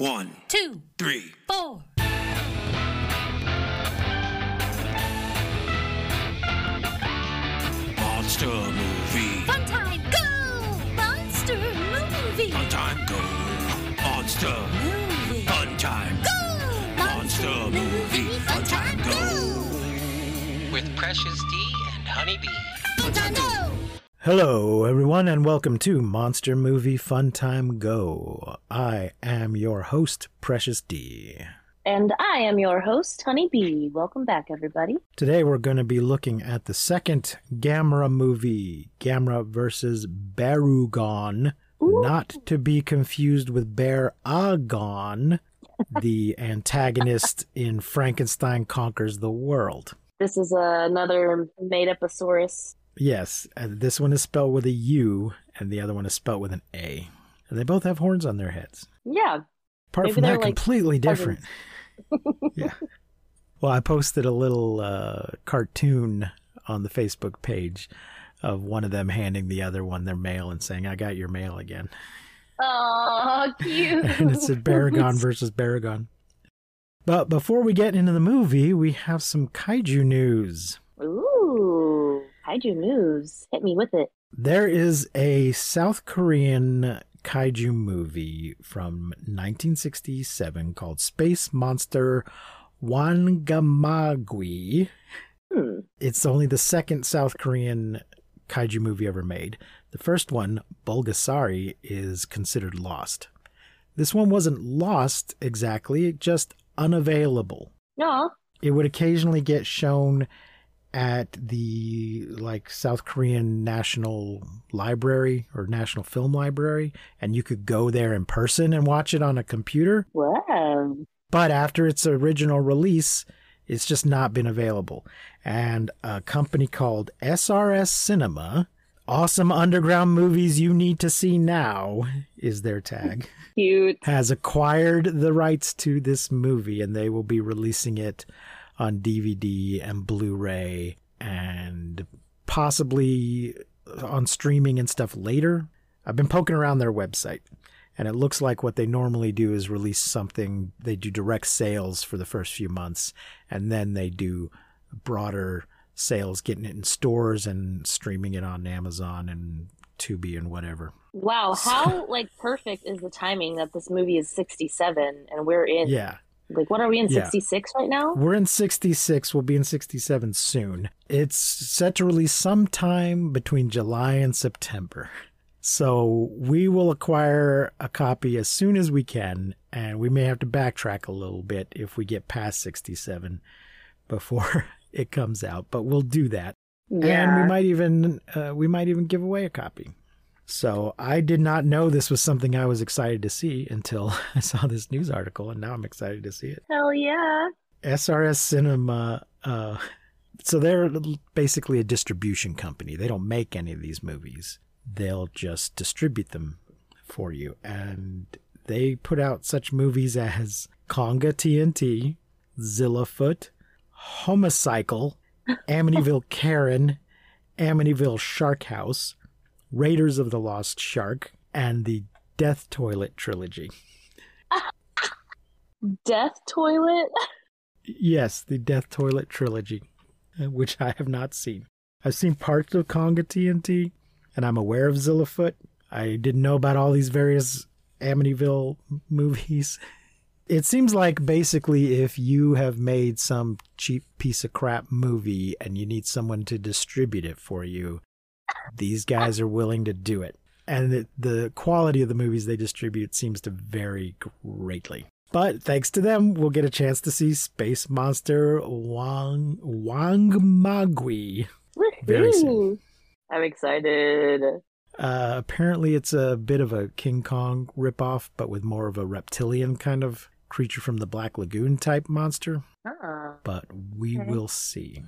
One, two, three. four. Monster movie. Fun time, go! Monster movie. Fun time go. Monster. Movie. Fun time. Go! Monster movie. Fun time go. with Precious D and Honeybee. Fun time, go! Hello, everyone, and welcome to Monster Movie Fun Time Go. I am your host, Precious D. And I am your host, Honey Bee. Welcome back, everybody. Today, we're going to be looking at the second Gamera movie, Gamera versus Barugon, Ooh. not to be confused with Bear Agon, the antagonist in Frankenstein Conquers the World. This is uh, another made up Asaurus. Yes, and this one is spelled with a U, and the other one is spelled with an A. And they both have horns on their heads. Yeah. Apart Maybe from that, like completely different. yeah. Well, I posted a little uh, cartoon on the Facebook page of one of them handing the other one their mail and saying, I got your mail again. Oh, cute. and it said Baragon versus Baragon. But before we get into the movie, we have some kaiju news. Ooh, kaiju news. Hit me with it. There is a South Korean kaiju movie from 1967 called Space Monster Wangmagwi. Hmm. It's only the second South Korean kaiju movie ever made. The first one, Bulgasari, is considered lost. This one wasn't lost exactly, just unavailable. No. It would occasionally get shown at the like South Korean National Library or National Film Library and you could go there in person and watch it on a computer, Wow. but after its original release, it's just not been available. And a company called SRS Cinema, Awesome Underground Movies You Need to See Now is their tag Cute. has acquired the rights to this movie and they will be releasing it on DVD and Blu-ray and possibly on streaming and stuff later. I've been poking around their website and it looks like what they normally do is release something they do direct sales for the first few months and then they do broader sales getting it in stores and streaming it on Amazon and Tubi and whatever. Wow. How like perfect is the timing that this movie is 67 and we're in Yeah. Like what are we in Yeah. 66 right now? We're in 66. We'll be in 67 soon. It's set to release sometime between July and September. So we will acquire a copy as soon as we can, and we may have to backtrack a little bit if we get past 67 before it comes out, but we'll do that. And we might even uh, we might even give away a copy. So I did not know this was something I was excited to see until I saw this news article, and now I'm excited to see it. Hell yeah. SRS Cinema. Uh, so they're basically a distribution company. They don't make any of these movies. They'll just distribute them for you, and they put out such movies as Konga TNT, Zillafoot, Homicycle, Amityville Karen, Amityville Shark House, Raiders of the Lost Shark, and the Death Toilet trilogy. Death toilet? Yes, the Death Toilet trilogy, uh, which I have not seen. I've seen parts of Konga TNT, and I'm aware of Zillafoot. I didn't know about all these various Amityville movies. It seems like basically if you have made some cheap piece of crap movie and you need someone to distribute it for you, these guys are willing to do it. And the, the quality of the movies they distribute seems to vary greatly. But thanks to them, we'll get a chance to see Space Monster Wang Wangmagwi. Very soon. I'm excited. Uh, apparently, it's a bit of a King Kong ripoff, but with more of a reptilian kind of creature from the Black Lagoon type monster. Ah. But we Okay. will see.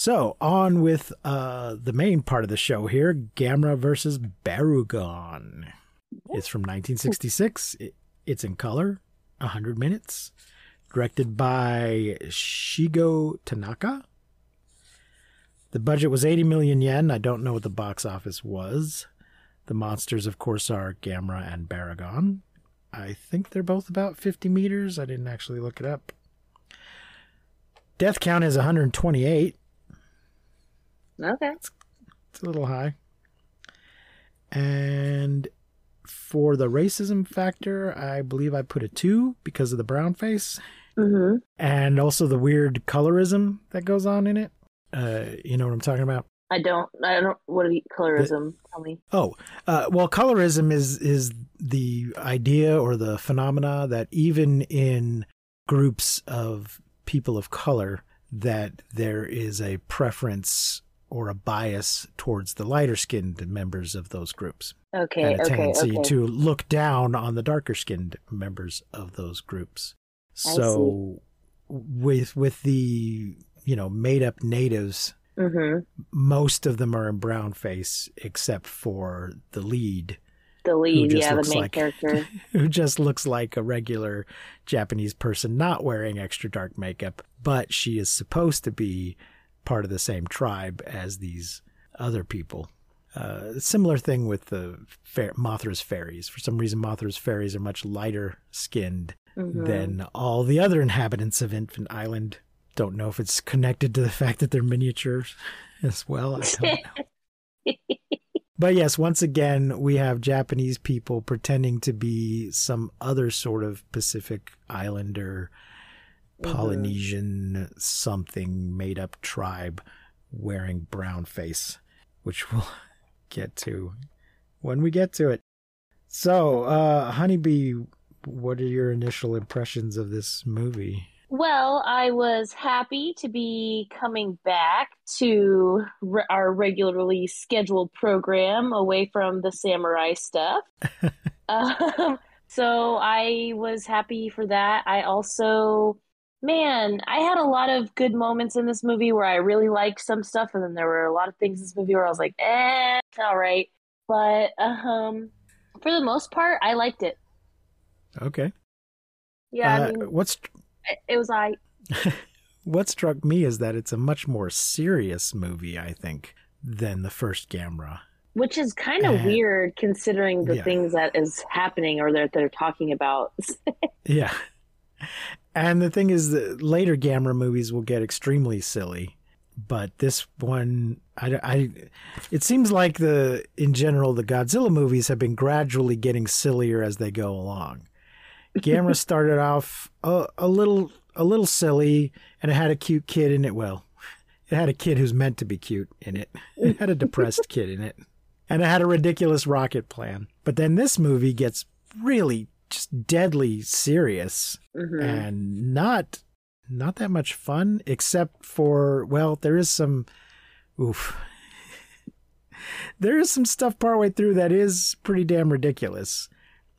So, on with uh, the main part of the show here Gamera versus Barugon. It's from 1966. It, it's in color, 100 minutes. Directed by Shigo Tanaka. The budget was 80 million yen. I don't know what the box office was. The monsters, of course, are Gamera and Barugon. I think they're both about 50 meters. I didn't actually look it up. Death count is 128. Okay. It's a little high. And for the racism factor, I believe I put a two because of the brown face Mm-hmm. and also the weird colorism that goes on in it. Uh, you know what I'm talking about? I don't. I don't. What are you, colorism? Tell me. Oh, uh, well, colorism is is the idea or the phenomena that even in groups of people of color, that there is a preference or a bias towards the lighter skinned members of those groups, Okay. and a Okay. tendency Okay. to look down on the darker skinned members of those groups. So, with with the you know made up natives Mm-hmm. most of them are in brown face except for the lead The lead. Yeah. The main like- character. who just looks like a regular japanese person not wearing extra dark makeup but she is supposed to be part of the same tribe as these other people. Uh, similar thing with the fair, mothra's fairies. For some reason mothra's fairies are much lighter skinned Mhm. than all the other inhabitants of infant island. Don't know if it's connected to the fact that they're miniatures as well. I don't know. But yes, once again, we have Japanese people pretending to be some other sort of Pacific Islander, Mhm. Polynesian, something made up tribe wearing brown face, which we'll get to when we get to it. So, uh, Honeybee, what are your initial impressions of this movie? Well, I was happy to be coming back to re- our regularly scheduled program away from the samurai stuff. um, so I was happy for that. I also, man, I had a lot of good moments in this movie where I really liked some stuff, and then there were a lot of things in this movie where I was like, eh, all right. But um, for the most part, I liked it. Okay. Yeah, Uh, I mean, what's it, was I. what struck me is that it's a much more serious movie, I think, than the first Gamera. Which is kind of weird considering the yeah. things that is happening or that they're talking about. Yeah. And the thing is that later Gamera movies will get extremely silly, but this one, I, I, it seems like the, in general, the Godzilla movies have been gradually getting sillier as they go along. Gamera started off a, a little, a little silly, and it had a cute kid in it. Well, it had a kid who's meant to be cute in it. It had a depressed kid in it, and it had a ridiculous rocket plan. But then this movie gets really just deadly serious Mhm. and not not that much fun except for well there is some oof there is some stuff partway through that is pretty damn ridiculous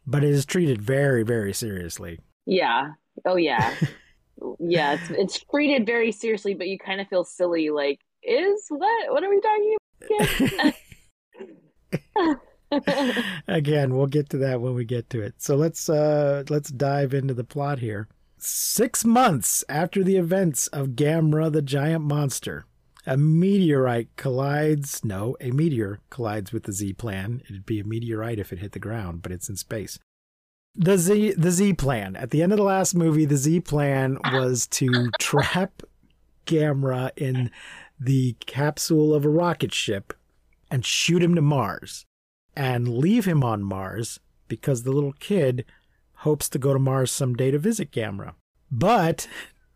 but it is treated very very seriously Yeah. Oh yeah. yeah, it's it's treated very seriously, but you kind of feel silly like is what what are we talking about? again we'll get to that when we get to it. So let's uh let's dive into the plot here. Six months after the events of gamera the giant monster a meteorite collides no a meteor collides with the z plan. It'd be a meteorite if it hit the ground but it's in space. The z the z plan. At the end of the last movie the z plan was to trap gamera in the capsule of a rocket ship and shoot him to mars and leave him on Mars because the little kid hopes to go to Mars someday to visit Gamera. But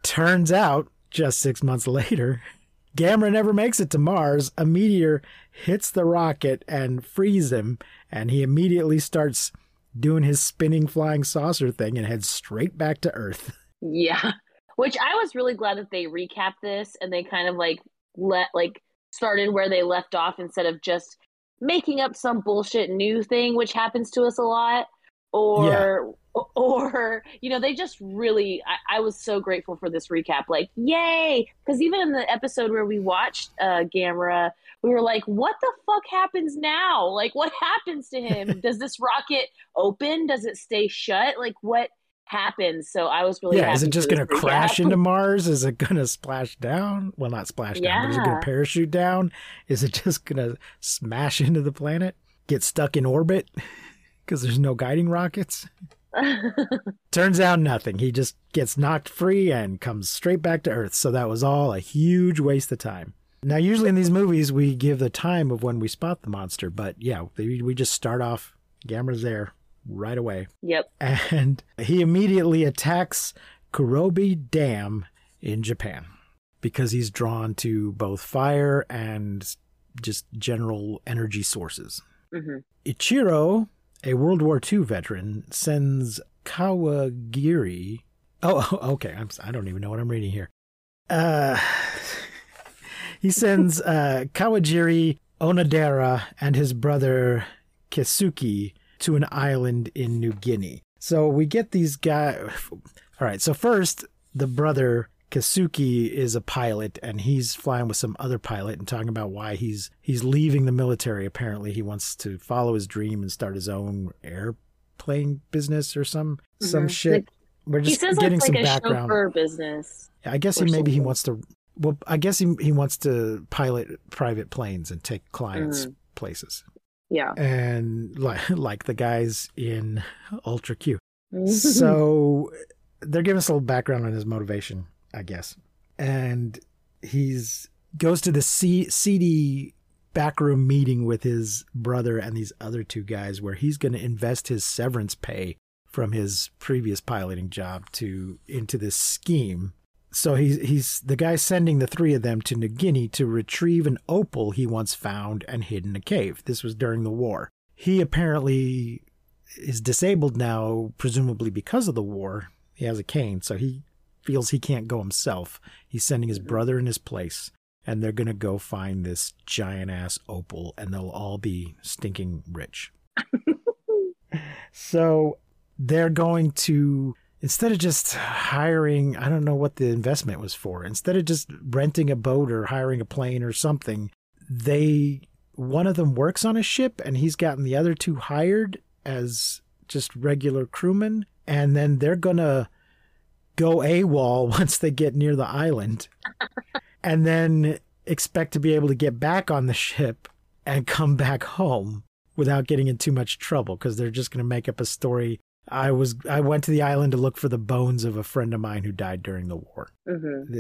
turns out, just six months later, Gamera never makes it to Mars. A meteor hits the rocket and frees him, and he immediately starts doing his spinning flying saucer thing and heads straight back to Earth. yeah. Which I was really glad that they recapped this and they kind of like let like started where they left off instead of just making up some bullshit new thing which happens to us a lot or or you know they just really I, I was so grateful for this recap like yay! Because even in the episode where we watched uh gamera we were like what the fuck happens now? Like what happens to him? Does this rocket open? Does it stay shut? Like what happens so i was really yeah, is it just going to crash into Mars? Is it going to splash down? Well, not splash down, but is it going to parachute down? Is it just going to smash into the planet? Get stuck in orbit because there's no guiding rockets? Turns out nothing. He just gets knocked free and comes straight back to Earth. So that was all a huge waste of time. Now, usually in these movies, we give the time of when we spot the monster, but yeah, we we just start off. Gamera's there right away. yep. and he immediately attacks Kurobe Dam in Japan because he's drawn to both fire and just general energy sources. hmm Ichiro, a World War II veteran, sends Kawagiri. Oh, oh, okay. I'm, I don't even know what I'm reading here. Uh, he sends uh, Kawajiri Onodera and his brother Kesuki to an island in New Guinea. So we get these guys. All right. So first, the brother Kesuki is a pilot, and he's flying with some other pilot and talking about why he's he's leaving the military. Apparently, he wants to follow his dream and start his own airplane business or some some Mhm. shit. We're He just says getting some like a background. chauffeur business. I guess he maybe he wants to. Well, I guess he he wants to pilot private planes and take clients Mhm. places, Yeah. and like like the guys in Ultra Q. So they're giving us a little background on his motivation, I guess. And he's goes to the C- seedy backroom meeting with his brother and these other two guys where he's going to invest his severance pay from his previous piloting job to into this scheme. So he's he's the guy sending the three of them to New Guinea to retrieve an opal he once found and hid in a cave. This was during the war. He apparently is disabled now, presumably because of the war. He has a cane, so he feels he can't go himself. He's sending his brother in his place, and they're going to go find this giant ass opal, and they'll all be stinking rich. so they're going to, instead of just hiring, I don't know what the investment was for, instead of just renting a boat or hiring a plane or something, they, one of them works on a ship, and he's gotten the other two hired as just regular crewmen, and then they're gonna go AWOL once they get near the island, and then expect to be able to get back on the ship and come back home without getting in too much trouble because they're just gonna make up a story. I was I went to the island to look for the bones of a friend of mine who died during the war. hmm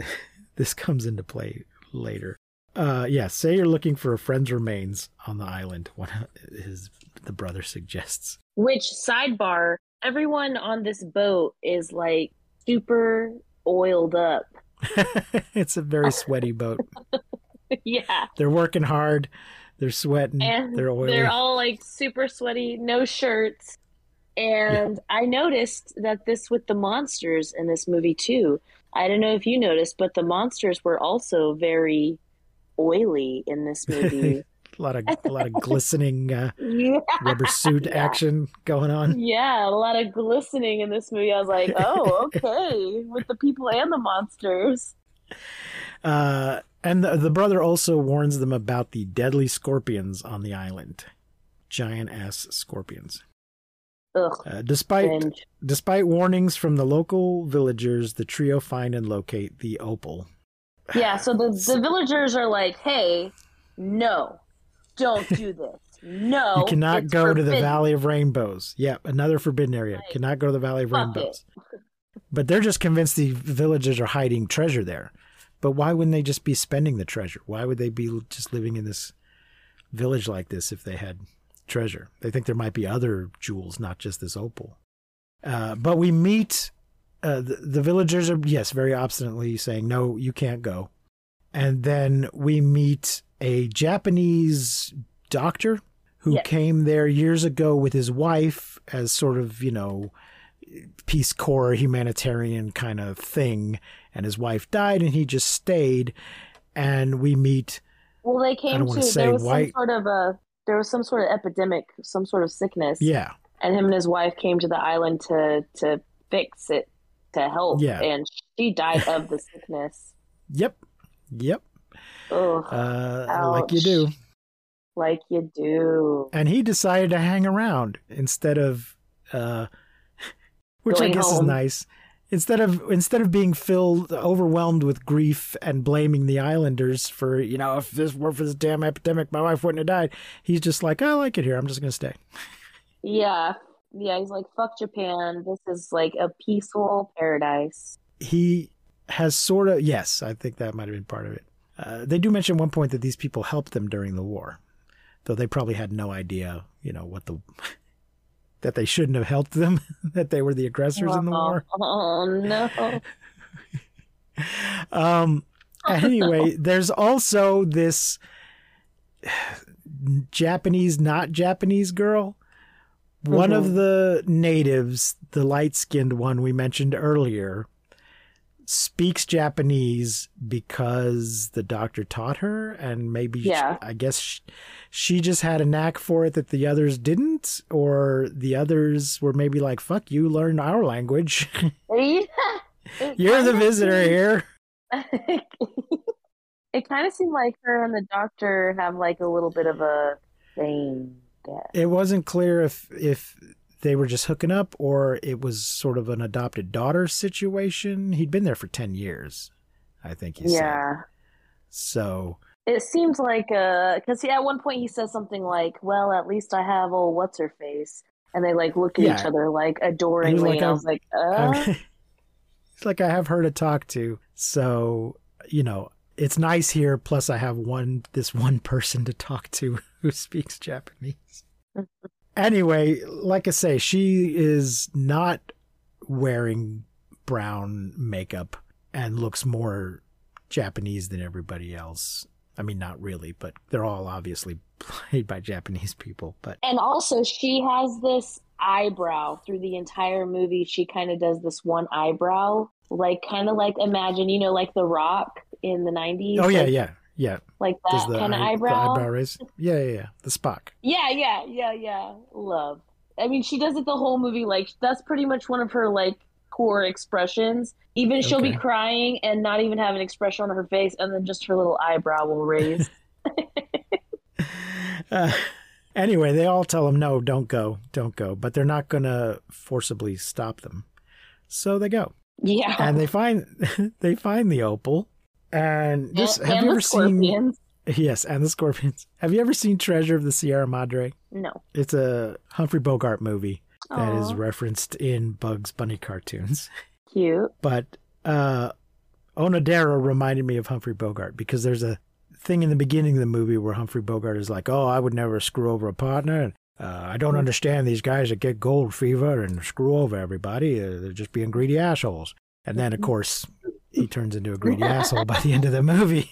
This comes into play later. Uh, yeah, say you're looking for a friend's remains on the island. What his the brother suggests. Which sidebar? Everyone on this boat is like super oiled up. it's a very sweaty boat. yeah. They're working hard. They're sweating. and they're oily. they're all like super sweaty, no shirts. And I noticed that this with the monsters in this movie too. I don't know if you noticed, but the monsters were also very oily in this movie. a lot of a lot of glistening uh, yeah. rubber suit Yeah. action going on. Yeah, a lot of glistening in this movie. I was like, oh, okay, with the people and the monsters. Uh, and the, the brother also warns them about the deadly scorpions on the island, giant ass scorpions. Ugh, Uh, despite cringe. despite warnings from the local villagers, the trio find and locate the opal. Yeah, so the, the villagers are like, hey, no, don't do this. No. you cannot go to the. Valley of Rainbows. Yep, another forbidden area. Cannot go to the Valley of Rainbows. But they're just convinced the villagers are hiding treasure there. But why wouldn't they just be spending the treasure? Why would they be just living in this village like this if they had treasure? They think there might be other jewels, not just this opal. Uh, but we meet uh, the, the villagers are yes very obstinately saying no, you can't go. And then we meet a Japanese doctor who Yes. came there years ago with his wife as sort of you know Peace Corps humanitarian kind of thing, and his wife died, and he just stayed. And we meet Well, they came to, there was white- some sort of a, there was some sort of epidemic, some sort of sickness. yeah, And him and his wife came to the island to, to fix it, to help. Yeah. And she died of the sickness. yep, yep, Ugh, uh, like you do. like you do. and he decided to hang around instead of uh which Going i guess home. is nice instead of instead of being filled overwhelmed with grief and blaming the islanders for you know if this were for this damn epidemic my wife wouldn't have died he's just like i like it here i'm just gonna stay Yeah. Yeah, he's like, fuck Japan. This is like a peaceful paradise. he has sort of yes i think that might have been part of it uh, they do mention one point that these people helped them during the war though they probably had no idea you know what the that they shouldn't have helped them that they were the aggressors in the oh, war. Oh no. um anyway there's also this japanese not japanese girl. One of the natives the light-skinned one we mentioned earlier speaks japanese because the doctor taught her and maybe she- i guess she, she just had a knack for it that the others didn't or the others were maybe like fuck you learn our language Yeah. You're the visitor here it kind of seemed like her and the doctor have like a little bit of a thing. Yeah. it wasn't clear if if they were just hooking up or it was sort of an adopted daughter situation. He'd been there for 10 years, I think he said. Yeah. So, It seems like uh because he at one point he says something like, "Well, at least I have old what's her face," and they like look at Yeah. each other like adoringly, like, and I was like, "Uh." it's like I have her to talk to. So, you know, it's nice here plus I have one this one person to talk to who speaks Japanese. Anyway, like I say, she is not wearing brown makeup and looks more Japanese than everybody else. I mean, not really, but they're all obviously played by Japanese people. But And also, she has this eyebrow through the entire movie. She kind of does this one eyebrow, like kind of like imagine, you know, like The Rock in the '90s. oh yeah, like, yeah, yeah. Like that the, kind of eye- the eyebrow. eyebrow raise? Yeah, yeah, yeah. The Spock. Yeah, yeah, yeah, yeah. Love. I mean, she does it the whole movie. Like that's pretty much one of her like core expressions. Even she'll be crying and not even have an expression on her face, and then just her little eyebrow will raise. Uh, anyway, they all tell him, no, don't go, don't go. But they're not going to forcibly stop them. So they go. yeah. And they find they find the opal. And and, have and you ever scorpions. seen Yes, and the scorpions. Have you ever seen Treasure of the Sierra Madre? No. It's a Humphrey Bogart movie that is referenced in Bugs Bunny cartoons. cute. but uh Onodera reminded me of Humphrey Bogart because there's a thing in the beginning of the movie where Humphrey Bogart is like, "Oh, I would never screw over a partner, and uh, I don't understand these guys that get gold fever and screw over everybody. Uh, they're just being greedy assholes." And then, of course, he turns into a greedy asshole by the end of the movie.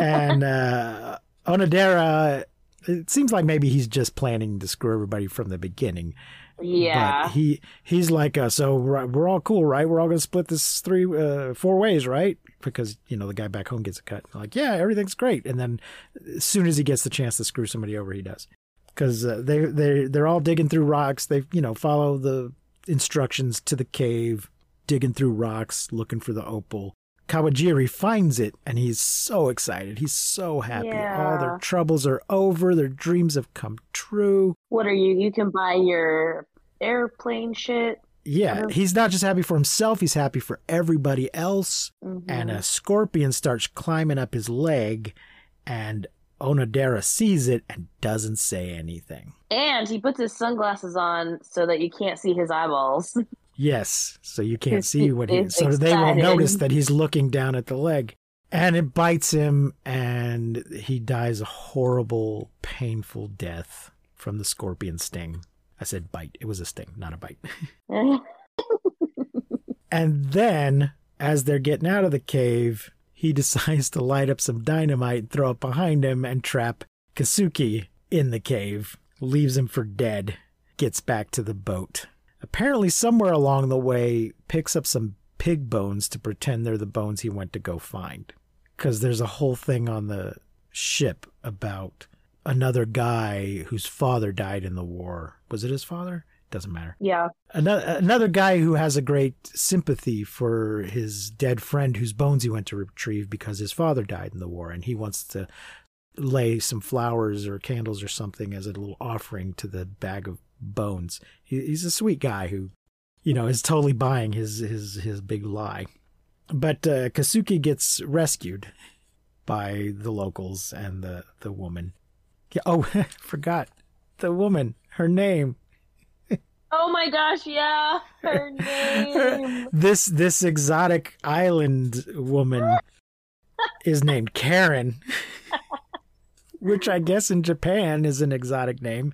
And uh, Onodera, it seems like maybe he's just planning to screw everybody from the beginning. Yeah. But he he's like, uh, so we're we're all cool, right? We're all gonna split this three, uh, four ways, right? Because you know the guy back home gets a cut. Like, yeah, everything's great. And then as soon as he gets the chance to screw somebody over, he does. Because uh, they they they're all digging through rocks. They you know follow the instructions to the cave, digging through rocks, looking for the opal. Kawajiri finds it and he's so excited. He's so happy. All their troubles are over. Their dreams have come true. what are you? You can buy your airplane shit. Yeah, he's not just happy for himself, he's happy for everybody else. Mhm. And a scorpion starts climbing up his leg, and Onodera sees it and doesn't say anything. And he puts his sunglasses on so that you can't see his eyeballs. Yes, so you can't see what he he's so they won't notice that he's looking down at the leg. And it bites him and he dies a horrible, painful death from the scorpion sting. I said bite. It was a sting, not a bite. And then, as they're getting out of the cave, he decides to light up some dynamite and throw it behind him and trap Kasuki in the cave, leaves him for dead, gets back to the boat. Apparently, somewhere along the way, picks up some pig bones to pretend they're the bones he went to go find. Because there's a whole thing on the ship about another guy whose father died in the war. Was it his father? Doesn't matter yeah. another another guy who has a great sympathy for his dead friend whose bones he went to retrieve because his father died in the war and he wants to lay some flowers or candles or something as a little offering to the bag of bones he, he's a sweet guy who you know is totally buying his his his big lie but uh, Kasuki gets rescued by the locals and the the woman yeah, oh forgot the woman her name Oh my gosh, yeah. Her name. this this exotic island woman is named Karen, which I guess in Japan is an exotic name,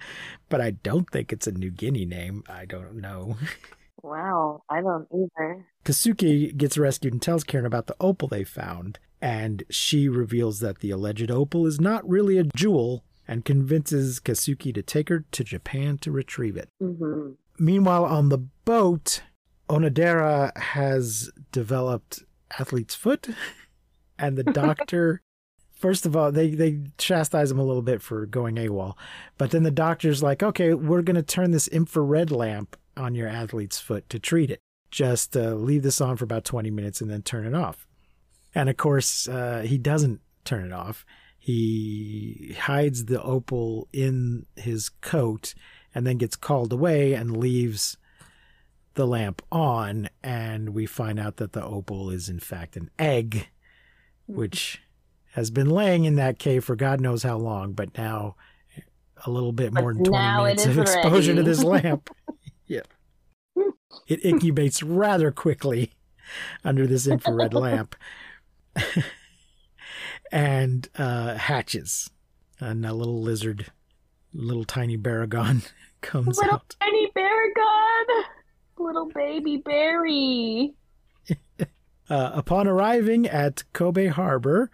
but I don't think it's a New Guinea name. I don't know. wow, I don't either. Kasuki gets rescued and tells Karen about the opal they found, and she reveals that the alleged opal is not really a jewel and convinces Kasuki to take her to Japan to retrieve it. hmm Meanwhile, on the boat, Onodera has developed athlete's foot, and the doctor. First of all, they, they chastise him a little bit for going AWOL. But then the doctor's like, okay, we're going to turn this infrared lamp on your athlete's foot to treat it. Just uh, leave this on for about 20 minutes and then turn it off. And of course, uh, he doesn't turn it off. He hides the opal in his coat and then gets called away and leaves the lamp on. And we find out that the opal is, in fact, an egg, which has been laying in that cave for God knows how long, but now a little bit more than 20 minutes of exposure to this lamp. yeah. It incubates rather quickly under this infrared lamp and uh, hatches. And a little lizard, little tiny Barugon comes Little out. tiny Barugon. Little baby berry. Uh, upon arriving at Kobe Harbor,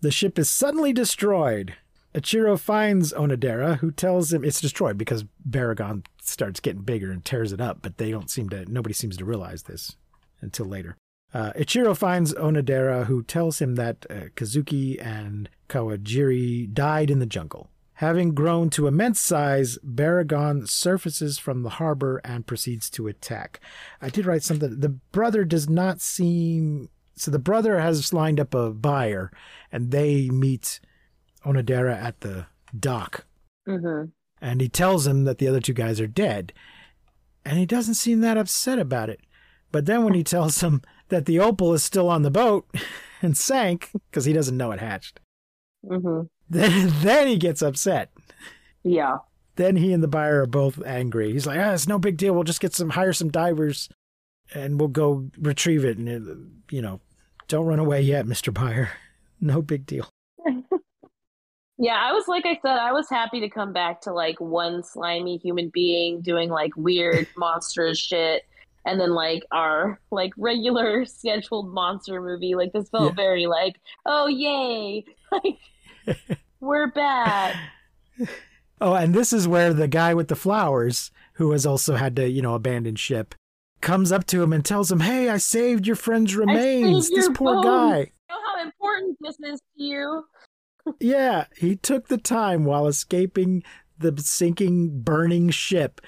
the ship is suddenly destroyed. Ichiro finds Onodera, who tells him it's destroyed because Barugon starts getting bigger and tears it up, but they don't seem to, nobody seems to realize this until later. Uh, Ichiro finds Onodera, who tells him that uh, Kazuki and Kawajiri died in the jungle. Having grown to immense size, Barugon surfaces from the harbor and proceeds to attack. I did write something. The brother does not seem. So the brother has lined up a buyer, and they meet Onodera at the dock. hmm And he tells him that the other two guys are dead. And he doesn't seem that upset about it. But then when he tells him that the opal is still on the boat and sank, because he doesn't know it hatched, hmm then, then he gets upset. Yeah. Then he and the buyer are both angry. He's like, ah, it's no big deal. We'll just get some, hire some divers and we'll go retrieve it. And, you know, don't run away yet, Mr. Buyer. No big deal. Yeah, I was like I said, I was happy to come back to like one slimy human being doing like weird monstrous shit and then like our like regular scheduled monster movie. Like this felt Yeah. very like, oh yay. Like we're back. Oh, and this is where the guy with the flowers, who has also had to, you know, abandon ship, comes up to him and tells him, Hey, I saved your friend's remains. This poor bones." guy. You know how important this is to you? Yeah, he took the time while escaping the sinking, burning ship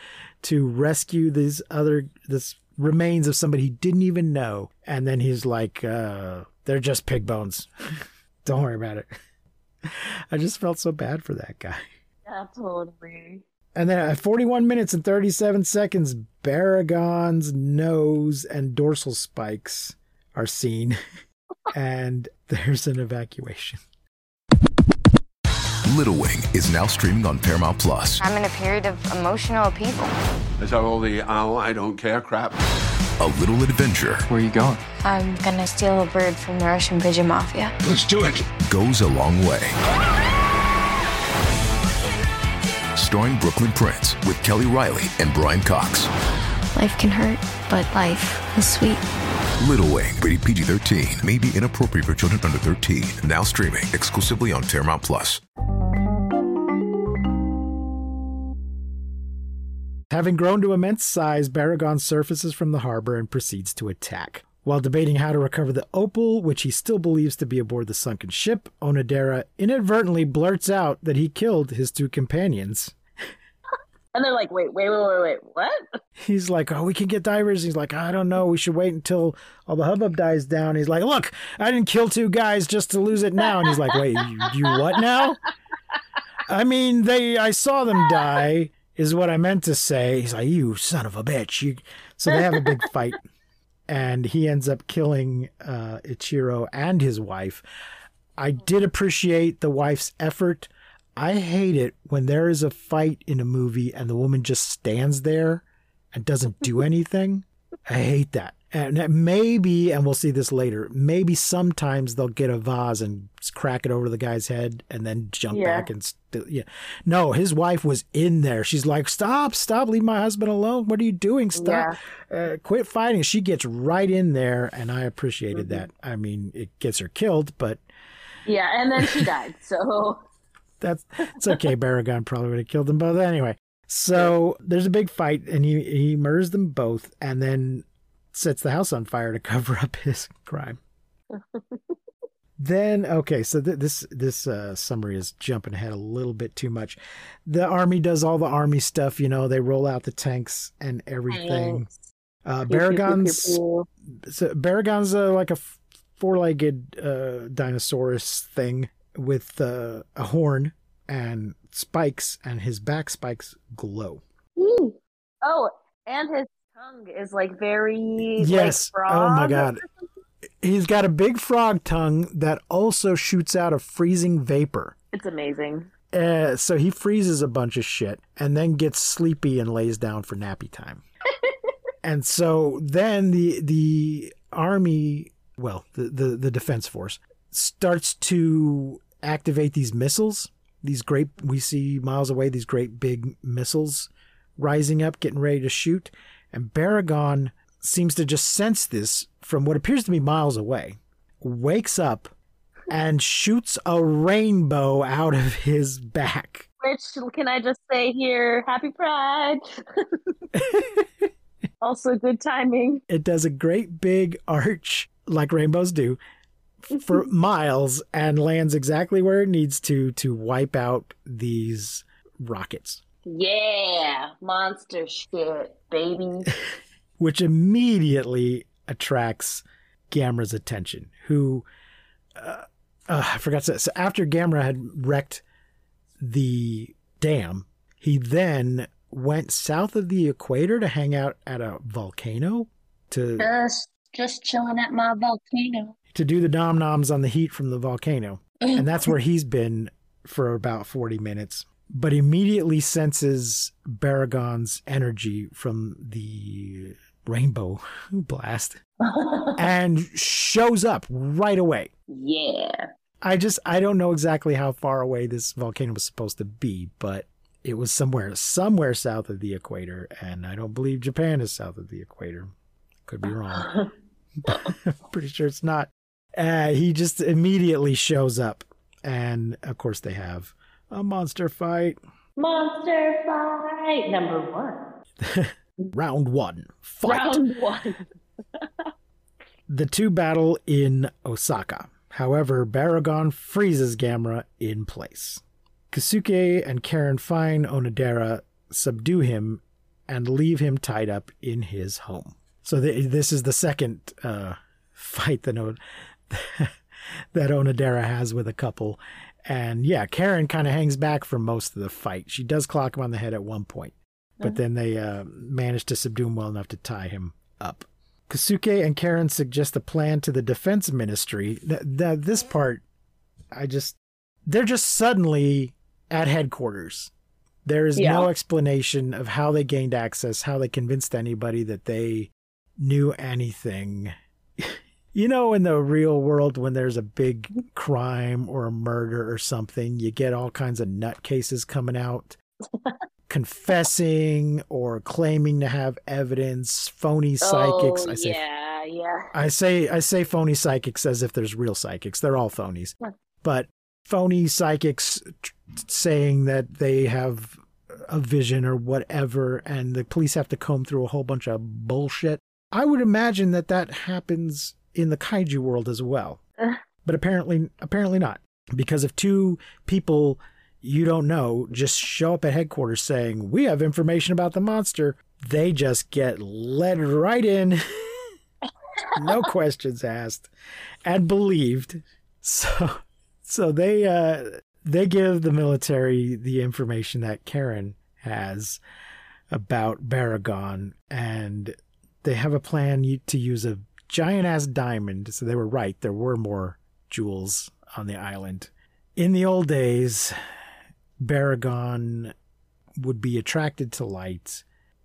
to rescue these other this remains of somebody he didn't even know. And then he's like, uh, they're just pig bones. Don't worry about it. I just felt so bad for that guy. Yeah, totally. And then at 41 minutes and 37 seconds, Barugon's nose and dorsal spikes are seen. and there's an evacuation. Little Wing is now streaming on Paramount Plus. I'm in a period of emotional upheaval. Is that all the oh, I don't care crap? A little adventure Where are you going? I'm gonna steal a bird from the Russian pigeon mafia. Let's do it. goes a long way. Starring Brooklynn Prince with Kelly Reilly and Brian Cox. Life can hurt, but life is sweet. Little Wing, rated PG 13, may be inappropriate for children under 13. Now streaming exclusively on Paramount Plus. Having grown to immense size, Barugon surfaces from the harbor and proceeds to attack. While debating how to recover the opal, which he still believes to be aboard the sunken ship, Onodera inadvertently blurts out that he killed his two companions. And they're like, wait, wait, wait, wait, wait, what? He's like, Oh, we can get divers. He's like, I don't know. We should wait until all the hubbub dies down. He's like, Look, I didn't kill two guys just to lose it now. And he's like, Wait, you, you what now? I mean, they, I saw them die, is what I meant to say. He's like, You son of a bitch. You... So they have a big fight. And he ends up killing uh, Ichiro and his wife. I did appreciate the wife's effort. I hate it when there is a fight in a movie and the woman just stands there and doesn't do anything. I hate that. And maybe, and we'll see this later, maybe sometimes they'll get a vase and crack it over the guy's head and then jump Yeah. back and st- yeah. No, his wife was in there. She's like, "Stop, stop, leave my husband alone. What are you doing? Stop, uh, quit fighting." She gets right in there, and I appreciated Mm-hmm. that. I mean, it gets her killed, but Yeah, and then she died. So that's it's okay. Barugon probably would have killed them both anyway. So there's a big fight, and he he murders them both, and then sets the house on fire to cover up his crime. then okay, so th- this this uh, summary is jumping ahead a little bit too much. The army does all the army stuff, you know. They roll out the tanks and everything. Uh, Barugon's so Barugon's uh, like a four-legged uh, dinosaurus thing with uh, a horn and spikes, and his back spikes glow. Ooh. Oh, and his tongue is like very Yes. Like oh my god. He's got a big frog tongue that also shoots out a freezing vapor. It's amazing. Uh, so he freezes a bunch of shit and then gets sleepy and lays down for nappy time. and so then the the army, well, the, the the defense force starts to activate these missiles. These great we see miles away these great big missiles rising up, getting ready to shoot, and Barugon seems to just sense this from what appears to be miles away. Wakes up and shoots a rainbow out of his back. Which can I just say here? Happy Pride. also, good timing. It does a great big arch, like rainbows do, for miles and lands exactly where it needs to to wipe out these rockets, Yeah, monster shit, baby. which immediately attracts Gamera's attention, who. Uh, uh, I forgot to. So after Gamera had wrecked the dam, he then went south of the equator to hang out at a volcano to just, just chilling at my volcano. To do the dom noms on the heat from the volcano. Oh, and that's where he's been for about 40 minutes. But immediately senses Barugon's energy from the rainbow blast and shows up right away. Yeah. I just, I don't know exactly how far away this volcano was supposed to be, but it was somewhere, somewhere south of the equator. And I don't believe Japan is south of the equator. Could be wrong. I'm pretty sure it's not. Uh, he just immediately shows up. And of course, they have a monster fight. Monster fight number one. Round one fight. Round one. The two battle in Osaka. However, Barugon freezes Gamera in place. Kasuke and Karen find Onodera, subdue him, and leave him tied up in his home. So th- this is the second uh, fight that, that Onodera has with a couple. And yeah, Karen kind of hangs back for most of the fight. She does clock him on the head at one point, but then they uh, manage to subdue him well enough to tie him up. Kasuke and Karen suggest a plan to the defense ministry. Th- th- this part, I just, they're just suddenly at headquarters. There is no explanation of how they gained access, how they convinced anybody that they knew anything. You know, in the real world, when there's a big crime or a murder or something, you get all kinds of nutcases coming out confessing or claiming to have evidence, phony psychics. Oh, I say yeah, yeah. I say I say phony psychics as if there's real psychics. They're all phonies. Yeah. But phony psychics t- saying that they have a vision or whatever and the police have to comb through a whole bunch of bullshit. I would imagine that that happens in the kaiju world as well. But apparently apparently not because if two people you don't know just show up at headquarters saying, "We have information about the monster." They just get led right in no questions asked and believed so so they uh they give the military the information that Karen has about Barugon and they have a plan to use a giant ass diamond so they were right there were more jewels on the island in the old days Barugon would be attracted to light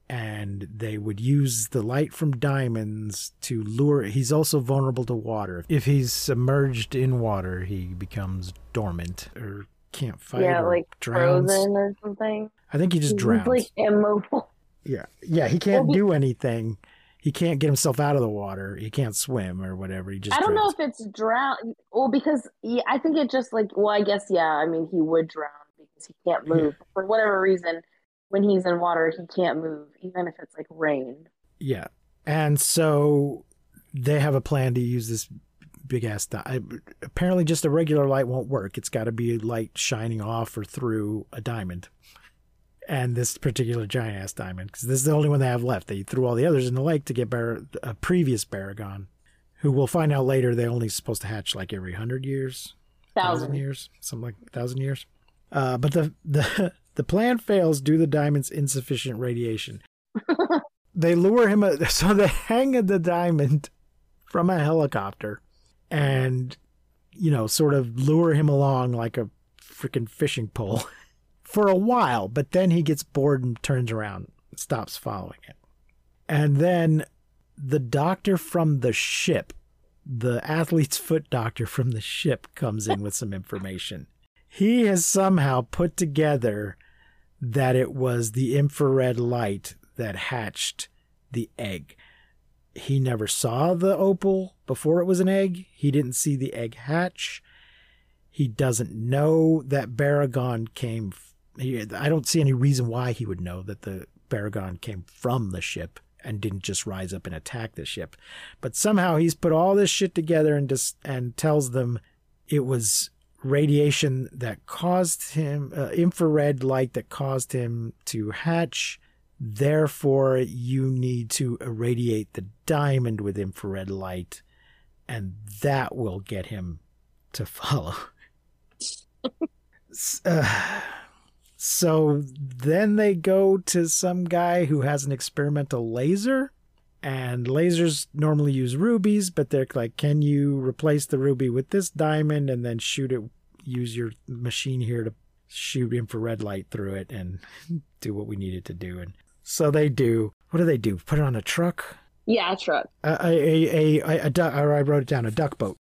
and they would use the light from diamonds to lure. He's also vulnerable to water. If he's submerged in water, he becomes dormant or can't fight yeah, or like drowns. frozen or something. I think he just He's drowns. like immobile. Yeah, yeah, he can't Well, do anything. He can't get himself out of the water. He can't swim or whatever. He just I don't know if it's drown. Well, because yeah, I think it just like well, I guess yeah. I mean, he would drown because he can't move for whatever reason. When he's in water, he can't move, even if it's like rain. Yeah, and so they have a plan to use this big ass. Di- apparently, just a regular light won't work. It's got to be light shining off or through a diamond, and this particular giant ass diamond because this is the only one they have left. They threw all the others in the lake to get Bar- a previous Baragon, who we'll find out later they're only supposed to hatch like every hundred years. thousand Thousand. years, something like thousand years. Uh, but the the the plan fails due to the diamond's insufficient radiation. they lure him, a, so they hang the diamond from a helicopter, and you know, sort of lure him along like a freaking fishing pole for a while. But then he gets bored and turns around, stops following it, and then the doctor from the ship the athlete's foot doctor from the ship comes in with some information. He has somehow put together that it was the infrared light that hatched the egg. He never saw the opal before it was an egg. He didn't see the egg hatch. He doesn't know that Baragon came. I don't see any reason why he would know that the Baragon came from the ship and didn't just rise up and attack the ship. But somehow he's put all this shit together and just and tells them it was radiation that caused him uh, infrared light that caused him to hatch. Therefore, you need to irradiate the diamond with infrared light, and that will get him to follow. Uh, so then they go to some guy who has an experimental laser, and lasers normally use rubies, but they're like, can you replace the ruby with this diamond and then shoot it? Use your machine here to shoot infrared light through it and do what we needed to do. And so they do. What do they do? Put it on a truck? Yeah, truck. a a a, a, a duck, or I wrote it down a duck boat.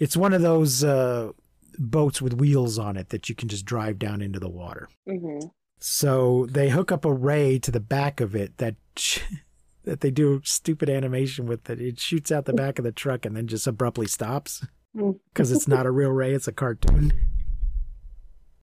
It's one of those uh, boats with wheels on it that you can just drive down into the water. hmm So they hook up a ray to the back of it that that they do stupid animation with that it shoots out the back of the truck and then just abruptly stops Mm. because it's not a real ray; it's a cartoon.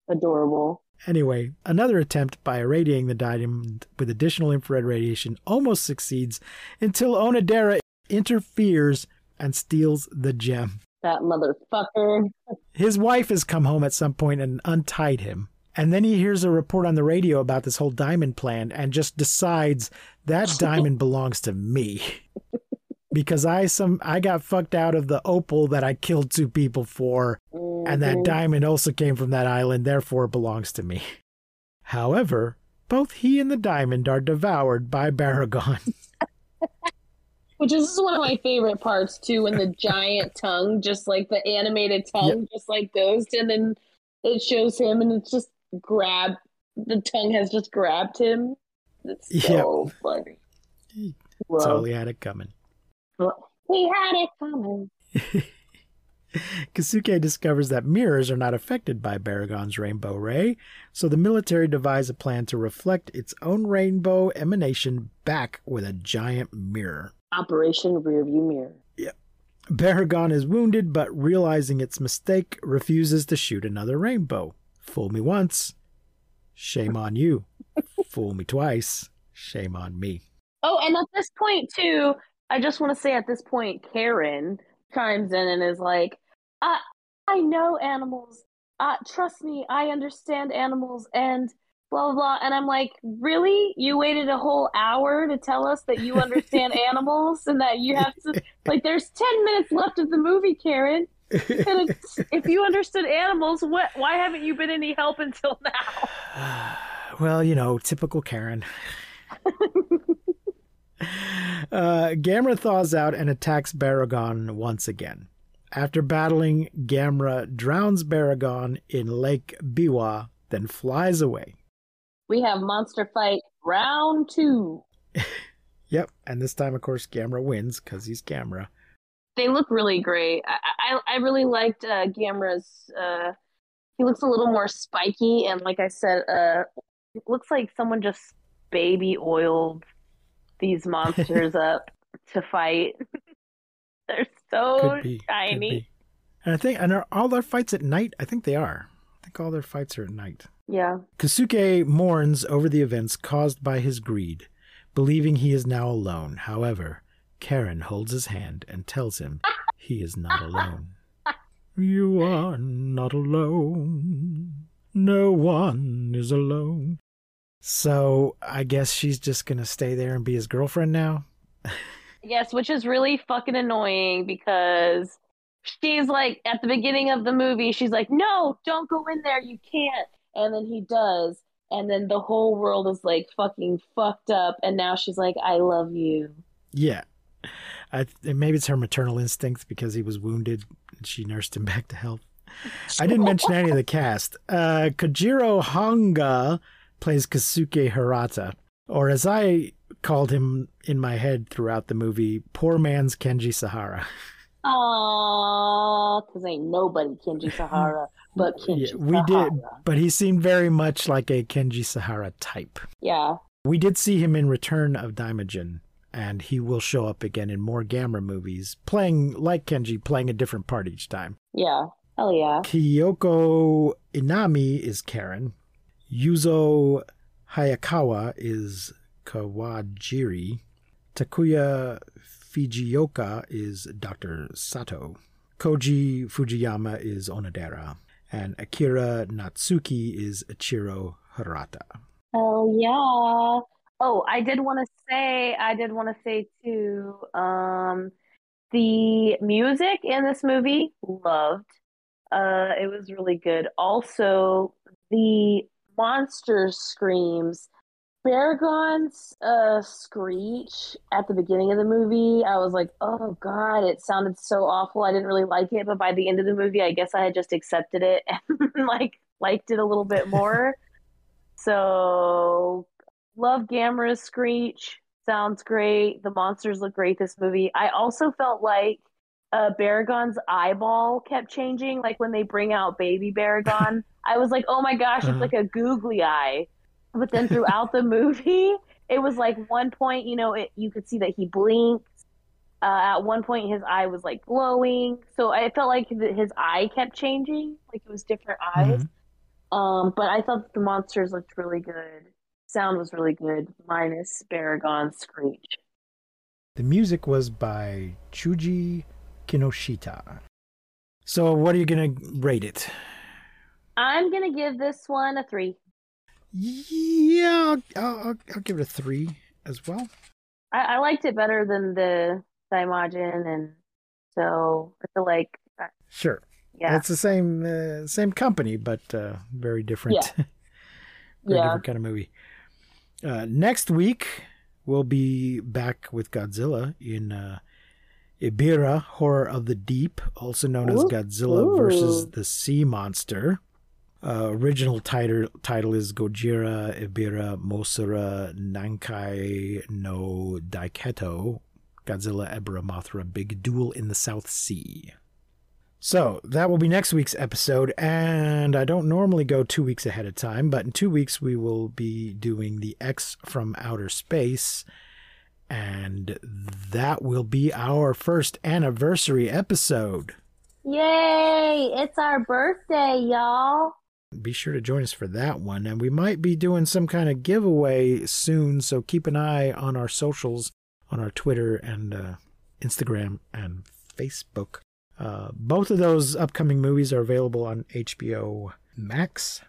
Adorable. Anyway, another attempt by irradiating the diamond with additional infrared radiation almost succeeds until Onodera interferes and steals the gem. That motherfucker. His wife has come home at some point and untied him. And then he hears a report on the radio about this whole diamond plan and just decides that diamond belongs to me. Because I some I got fucked out of the opal that I killed two people for, and that Mhm. diamond also came from that island, therefore it belongs to me. However, both he and the diamond are devoured by Baragon. Which is, this is one of my favorite parts too, when the giant tongue, just like the animated tongue, just like goes, and then it shows him, and it's just grab. The tongue has just grabbed him. It's so funny. Love. Totally had it coming. We had it coming. Kasuke discovers that mirrors are not affected by Baragon's rainbow ray, so the military devise a plan to reflect its own rainbow emanation back with a giant mirror. Operation Rearview Mirror. Baragon is wounded, but realizing its mistake, refuses to shoot another rainbow. Fool me once, shame on you. Fool me twice, shame on me. Oh, and at this point too, I just want to say at this point, Karen chimes in and is like, "I, I know animals. Uh, trust me, I understand animals." And blah blah blah. And I'm like, "Really? You waited a whole hour to tell us that you understand animals and that you have to like? There's ten minutes left of the movie, Karen." And it's, if you understood animals, what? Why haven't you been any help until now? well, you know, typical Karen. uh, Gamera thaws out and attacks Baragon once again. After battling, Gamera drowns Baragon in Lake Biwa, then flies away. We have monster fight round two. Yep, and this time, of course, Gamera wins because he's Gamera. They look really great. I I, I really liked uh, Gamera's. Uh, he looks a little more spiky, and like I said, uh, it looks like someone just baby oiled these monsters up to fight. They're so be. shiny. And I think, and are all their fights at night? I think they are. I think all their fights are at night. Yeah. Kasuke mourns over the events caused by his greed, believing he is now alone. However, Karen holds his hand and tells him he is not alone. You are not alone. No one is alone. So I guess she's just gonna stay there and be his girlfriend now. Yes, which is really fucking annoying because she's like at the beginning of the movie, she's like, "No, don't go in there. You can't." And then he does, and then the whole world is like fucking fucked up. And now she's like, "I love you." Yeah. I, maybe it's her maternal instinct because he was wounded and she nursed him back to health. I didn't mention any of the cast. Uh, Kojiro Hongo plays Kasuke Hirata, or as I called him in my head throughout the movie, poor man's Kenji Sahara. Aww, because ain't nobody Kenji Sahara but Kenji Yeah, we Sahara. did, but he seemed very much like a Kenji Sahara type. Yeah. We did see him in Return of Daimajin, and he will show up again in more Gamera movies, playing like Kenji, playing a different part each time. Yeah. Hell yeah. Kyoko Enami is Karen. Yuzo Hayakawa is Kawajiri. Takuya Fujioka is Dr. Sato. Koji Fujiyama is Onodera. And Akira Natsuki is Ichiro Hirata. Oh yeah. Oh, I did want to say, I did want to say too, um, the music in this movie, loved. Uh, it was really good. Also, the monster screams. Baragon's uh, screech at the beginning of the movie, I was like, oh God, it sounded so awful. I didn't really like it, but by the end of the movie, I guess I had just accepted it and like liked it a little bit more. So, love Gamera's screech. Sounds great. The monsters look great this movie. I also felt like uh, Baragon's eyeball kept changing. Like when they bring out baby Baragon, I was like, oh my gosh, it's Uh-huh. like a googly eye. But then throughout the movie, it was like one point, you know, it, you could see that he blinked. Uh, at one point, his eye was like glowing. So I felt like his eye kept changing, like it was different eyes. Um, but I thought the monsters looked really good. Sound was really good, minus Baragon's screech. The music was by Chuji Kinoshita. So, what are you going to rate it? I'm gonna give this one a three. Yeah, I'll, I'll, I'll give it a three as well. I, I liked it better than the Daimajin, and so I feel like, uh, Sure. yeah, It's the same uh, same company, but uh, very different. very Yeah. different kind of movie. Uh, next week we'll be back with Godzilla in uh, Ebirah Horror of the Deep, also known as Ooh. Godzilla versus the Sea Monster. Uh, original title title is Gojira Ibira Mosura Nankai no Daiketo Godzilla Ebirah Mothra Big Duel in the South Sea. So that will be next week's episode, and I don't normally go two weeks ahead of time, but in two weeks we will be doing the X from Outer Space, and that will be our first anniversary episode. yay! It's our birthday, y'all. Be sure to join us for that one, and we might be doing some kind of giveaway soon, so keep an eye on our socials, on our Twitter and uh, Instagram and Facebook. Uh, both of those upcoming movies are available on HBO Max.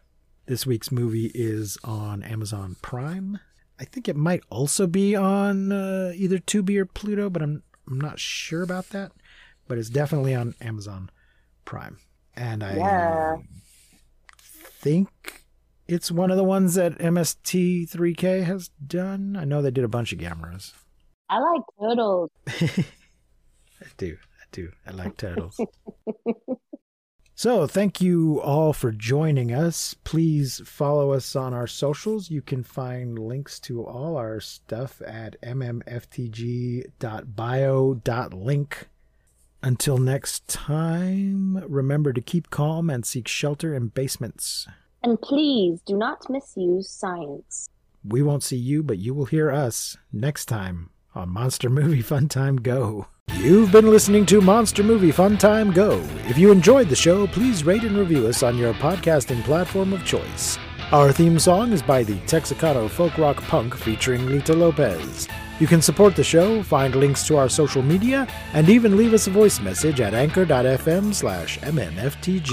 This week's movie is on Amazon Prime. I think it might also be on uh, either Tubi or Pluto, but I'm I'm not sure about that. But it's definitely on Amazon Prime, and I Yeah. Think it's one of the ones that MST3K has done. I know they did a bunch of Gameras. I like turtles. I do. I do. I like turtles. So, thank you all for joining us. Please follow us on our socials. You can find links to all our stuff at mmftg.bio.link. Until next time, remember to keep calm and seek shelter in basements. And please do not misuse science. We won't see you, but you will hear us next time on Monster Movie Fun Time Go. You've been listening to Monster Movie Fun Time Go. If you enjoyed the show, please rate and review us on your podcasting platform of choice. Our theme song is by the Texicano Folk Rock Punk featuring Lita Lopez. You can support the show, find links to our social media, and even leave us a voice message at anchor.fm slash mmftg.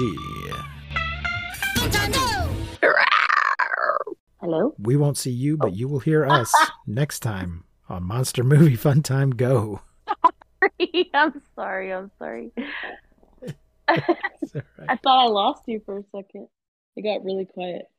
Hello? We won't see you, but oh. you will hear us next time on Monster Movie Fun Time Go. I'm sorry. I'm sorry. It's all right. I thought I lost you for a second. It got really quiet.